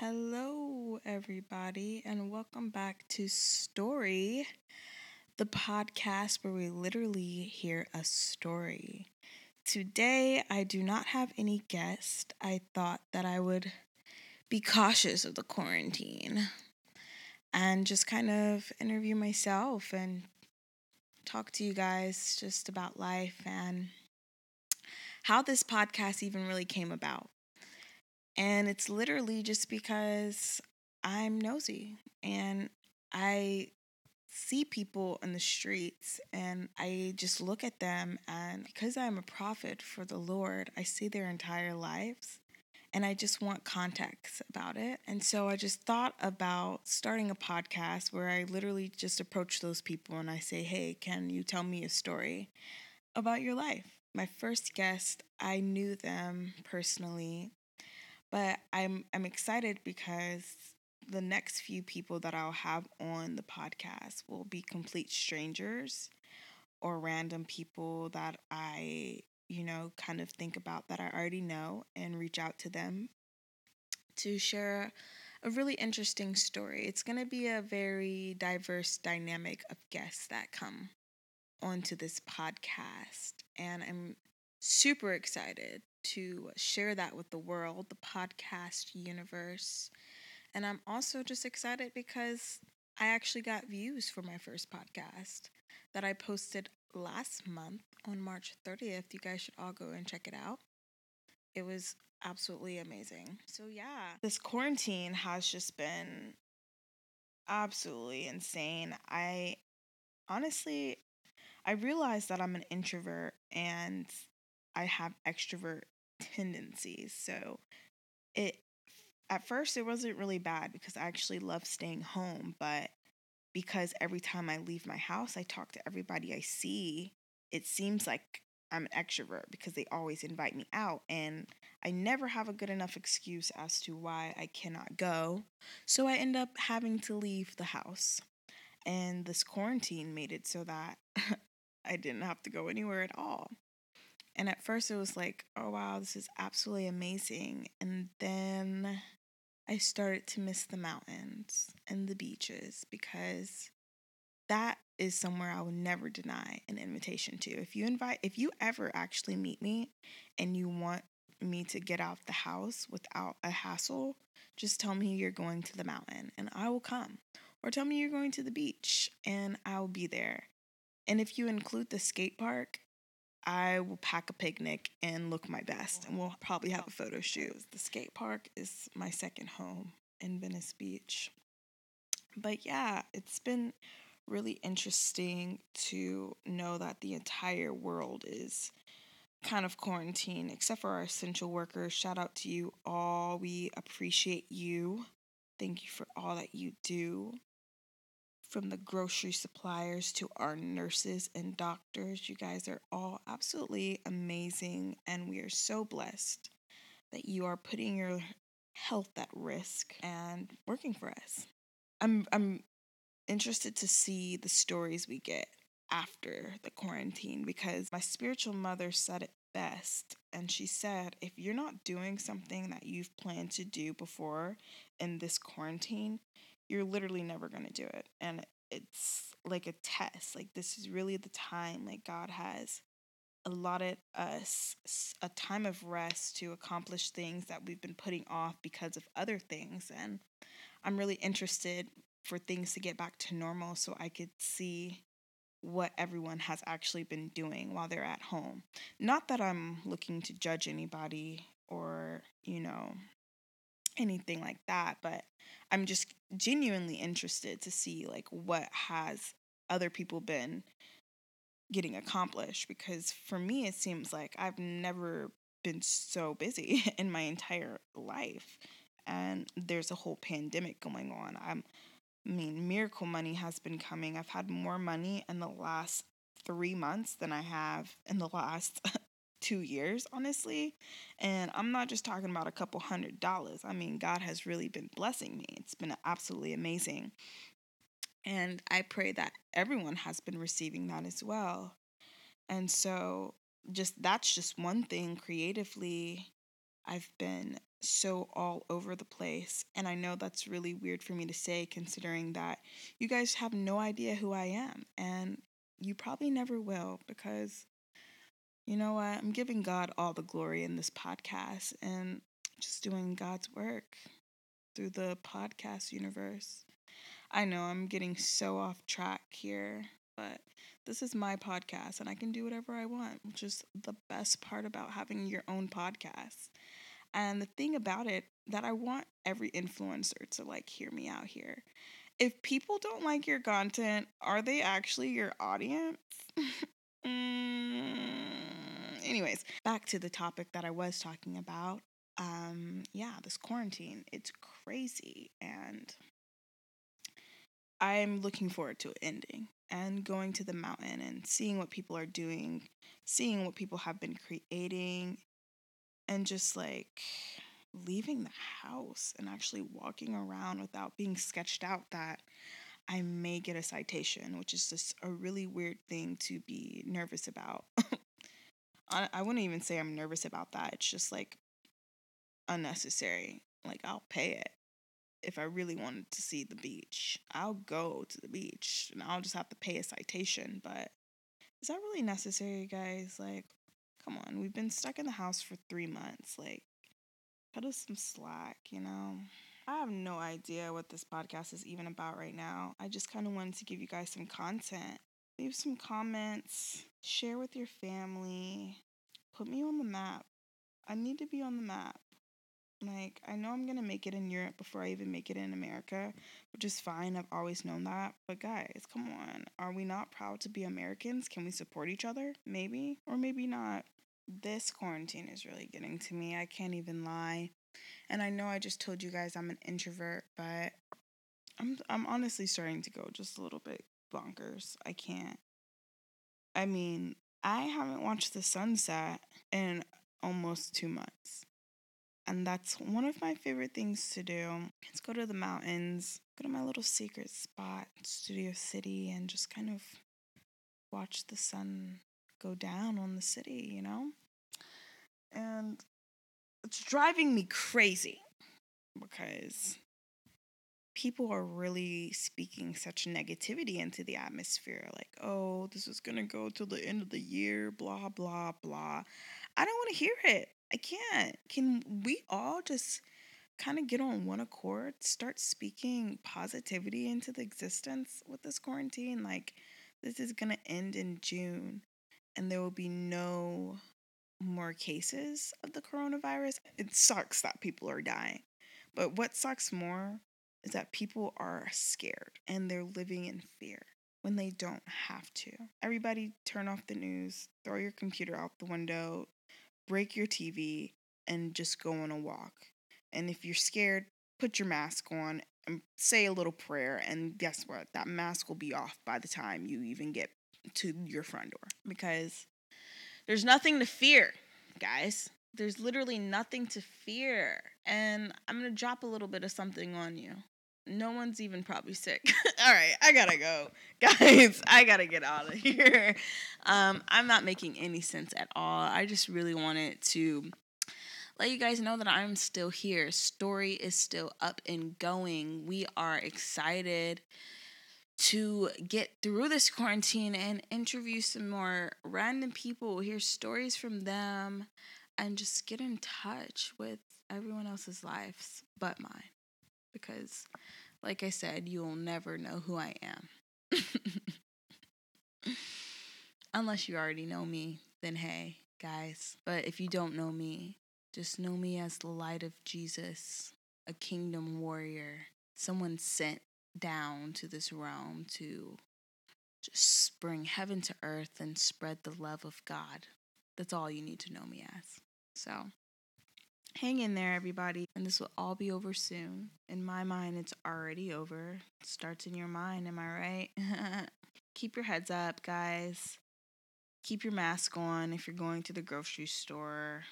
Hello, everybody, and welcome back to Story, the podcast where we literally hear a story. Today, I do not have any guest. I thought that I would be cautious of the quarantine and just kind of interview myself and talk to you guys just about life and how this podcast even really came about. And it's literally just because I'm nosy and I see people in the streets and I just look at them and because I'm a prophet for the Lord, I see their entire lives and I just want context about it. And so I just thought about starting a podcast where I literally just approach those people and I say, "Hey, can you tell me a story about your life?" My first guest, I knew them personally but I'm I'm excited because the next few people that I'll have on the podcast will be complete strangers or random people that I, you know, kind of think about that I already know and reach out to them to share a really interesting story. It's going to be a very diverse dynamic of guests that come onto this podcast and I'm super excited to share that with the world, the podcast universe. And I'm also just excited because I actually got views for my first podcast that I posted last month on March 30th. You guys should all go and check it out. It was absolutely amazing. So, yeah, this quarantine has just been absolutely insane. I honestly, I realized that I'm an introvert and I have extrovert tendencies. So it at first it wasn't really bad because I actually love staying home, but because every time I leave my house, I talk to everybody I see, it seems like I'm an extrovert because they always invite me out and I never have a good enough excuse as to why I cannot go. So I end up having to leave the house. And this quarantine made it so that I didn't have to go anywhere at all. And at first it was like, oh wow, this is absolutely amazing. And then I started to miss the mountains and the beaches because that is somewhere I would never deny an invitation to. If you invite if you ever actually meet me and you want me to get out the house without a hassle, just tell me you're going to the mountain and I will come. Or tell me you're going to the beach and I'll be there. And if you include the skate park, I will pack a picnic and look my best, and we'll probably have a photo shoot. The skate park is my second home in Venice Beach. But yeah, it's been really interesting to know that the entire world is kind of quarantined, except for our essential workers. Shout out to you all. We appreciate you. Thank you for all that you do from the grocery suppliers to our nurses and doctors. You guys are all absolutely amazing, and we are so blessed that you are putting your health at risk and working for us. I'm I'm interested to see the stories we get after the quarantine because my spiritual mother said it best and she said if you're not doing something that you've planned to do before in this quarantine you're literally never going to do it. And it's like a test. Like, this is really the time, like, God has allotted us a time of rest to accomplish things that we've been putting off because of other things. And I'm really interested for things to get back to normal so I could see what everyone has actually been doing while they're at home. Not that I'm looking to judge anybody or, you know, anything like that, but I'm just genuinely interested to see like what has other people been getting accomplished because for me it seems like I've never been so busy in my entire life and there's a whole pandemic going on. I'm I mean, miracle money has been coming. I've had more money in the last 3 months than I have in the last two years, honestly. And I'm not just talking about a couple hundred dollars. I mean, God has really been blessing me. It's been absolutely amazing. And I pray that everyone has been receiving that as well. And so, just that's just one thing creatively I've been so all over the place. And I know that's really weird for me to say, considering that you guys have no idea who I am. And you probably never will because you know what? I'm giving God all the glory in this podcast and just doing God's work through the podcast universe. I know I'm getting so off track here, but this is my podcast and I can do whatever I want, which is the best part about having your own podcast. And the thing about it that I want every influencer to like hear me out here. If people don't like your content, are they actually your audience? mm, anyways, back to the topic that I was talking about. Um, yeah, this quarantine, it's crazy and I'm looking forward to it ending and going to the mountain and seeing what people are doing, seeing what people have been creating, and just like leaving the house and actually walking around without being sketched out that I may get a citation, which is just a really weird thing to be nervous about. I, wouldn't even say I'm nervous about that. It's just like unnecessary. Like, I'll pay it if I really wanted to see the beach. I'll go to the beach and I'll just have to pay a citation. But is that really necessary, guys? Like, come on. We've been stuck in the house for three months. Like, cut us some slack, you know? I have no idea what this podcast is even about right now. I just kind of wanted to give you guys some content. Leave some comments, share with your family, put me on the map. I need to be on the map. Like, I know I'm gonna make it in Europe before I even make it in America, which is fine. I've always known that. But guys, come on. Are we not proud to be Americans? Can we support each other? Maybe, or maybe not. This quarantine is really getting to me. I can't even lie. And I know I just told you guys I'm an introvert, but I'm I'm honestly starting to go just a little bit bonkers. I can't. I mean, I haven't watched the sunset in almost 2 months. And that's one of my favorite things to do. Is go to the mountains, go to my little secret spot, Studio City, and just kind of watch the sun go down on the city, you know? And it's driving me crazy because people are really speaking such negativity into the atmosphere like oh this is going to go till the end of the year blah blah blah i don't want to hear it I can't. Can we all just kind of get on one accord, start speaking positivity into the existence with this quarantine? Like, this is going to end in June and there will be no more cases of the coronavirus. It sucks that people are dying. But what sucks more is that people are scared and they're living in fear when they don't have to. Everybody turn off the news, throw your computer out the window, break your TV and just go on a walk. And if you're scared, put your mask on and say a little prayer. And guess what? That mask will be off by the time you even get to your front door because there's nothing to fear, guys. There's literally nothing to fear. And I'm going to drop a little bit of something on you. No one's even probably sick. All right, I gotta go. Guys, I gotta get out of here. Um, I'm not making any sense at all. I just really wanted to let you guys know that I'm still here. Story is still up and going. We are excited to get through this quarantine and interview some more random people, hear stories from them, and just get in touch with everyone else's lives but mine because, like I said, you'll never know who I am. Unless you already know me, then hey, guys. But if you don't know me, just know me as the light of Jesus, a kingdom warrior, someone sent down to this realm to just bring heaven to earth and spread the love of God. That's all you need to know me as. So, hang in there, everybody. And this will all be over soon. In my mind, it's already over. It starts in your mind, am I right? Keep your heads up, guys. Keep your mask on if you're going to the grocery store.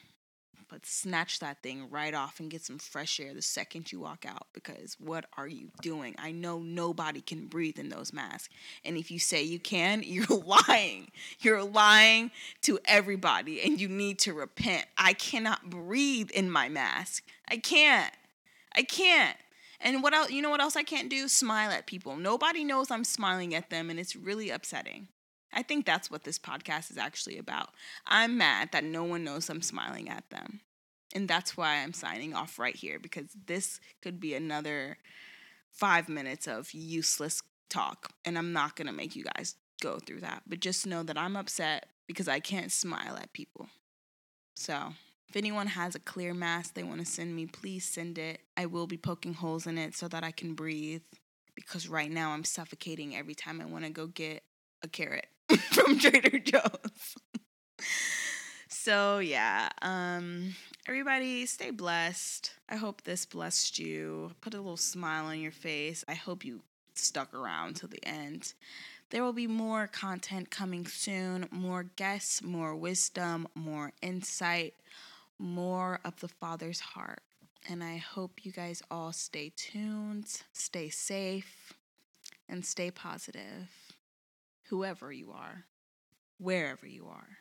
But snatch that thing right off and get some fresh air the second you walk out because what are you doing? I know nobody can breathe in those masks. And if you say you can, you're lying. You're lying to everybody and you need to repent. I cannot breathe in my mask. I can't. I can't. And what else? You know what else I can't do? Smile at people. Nobody knows I'm smiling at them, and it's really upsetting. I think that's what this podcast is actually about. I'm mad that no one knows I'm smiling at them. And that's why I'm signing off right here because this could be another five minutes of useless talk. And I'm not going to make you guys go through that. But just know that I'm upset because I can't smile at people. So if anyone has a clear mask they want to send me, please send it. I will be poking holes in it so that I can breathe because right now I'm suffocating every time I want to go get a carrot. from Trader Joe's. so yeah, um everybody stay blessed. I hope this blessed you. Put a little smile on your face. I hope you stuck around till the end. There will be more content coming soon, more guests, more wisdom, more insight, more of the Father's heart. And I hope you guys all stay tuned, stay safe, and stay positive whoever you are, wherever you are.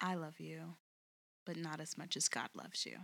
I love you, but not as much as God loves you.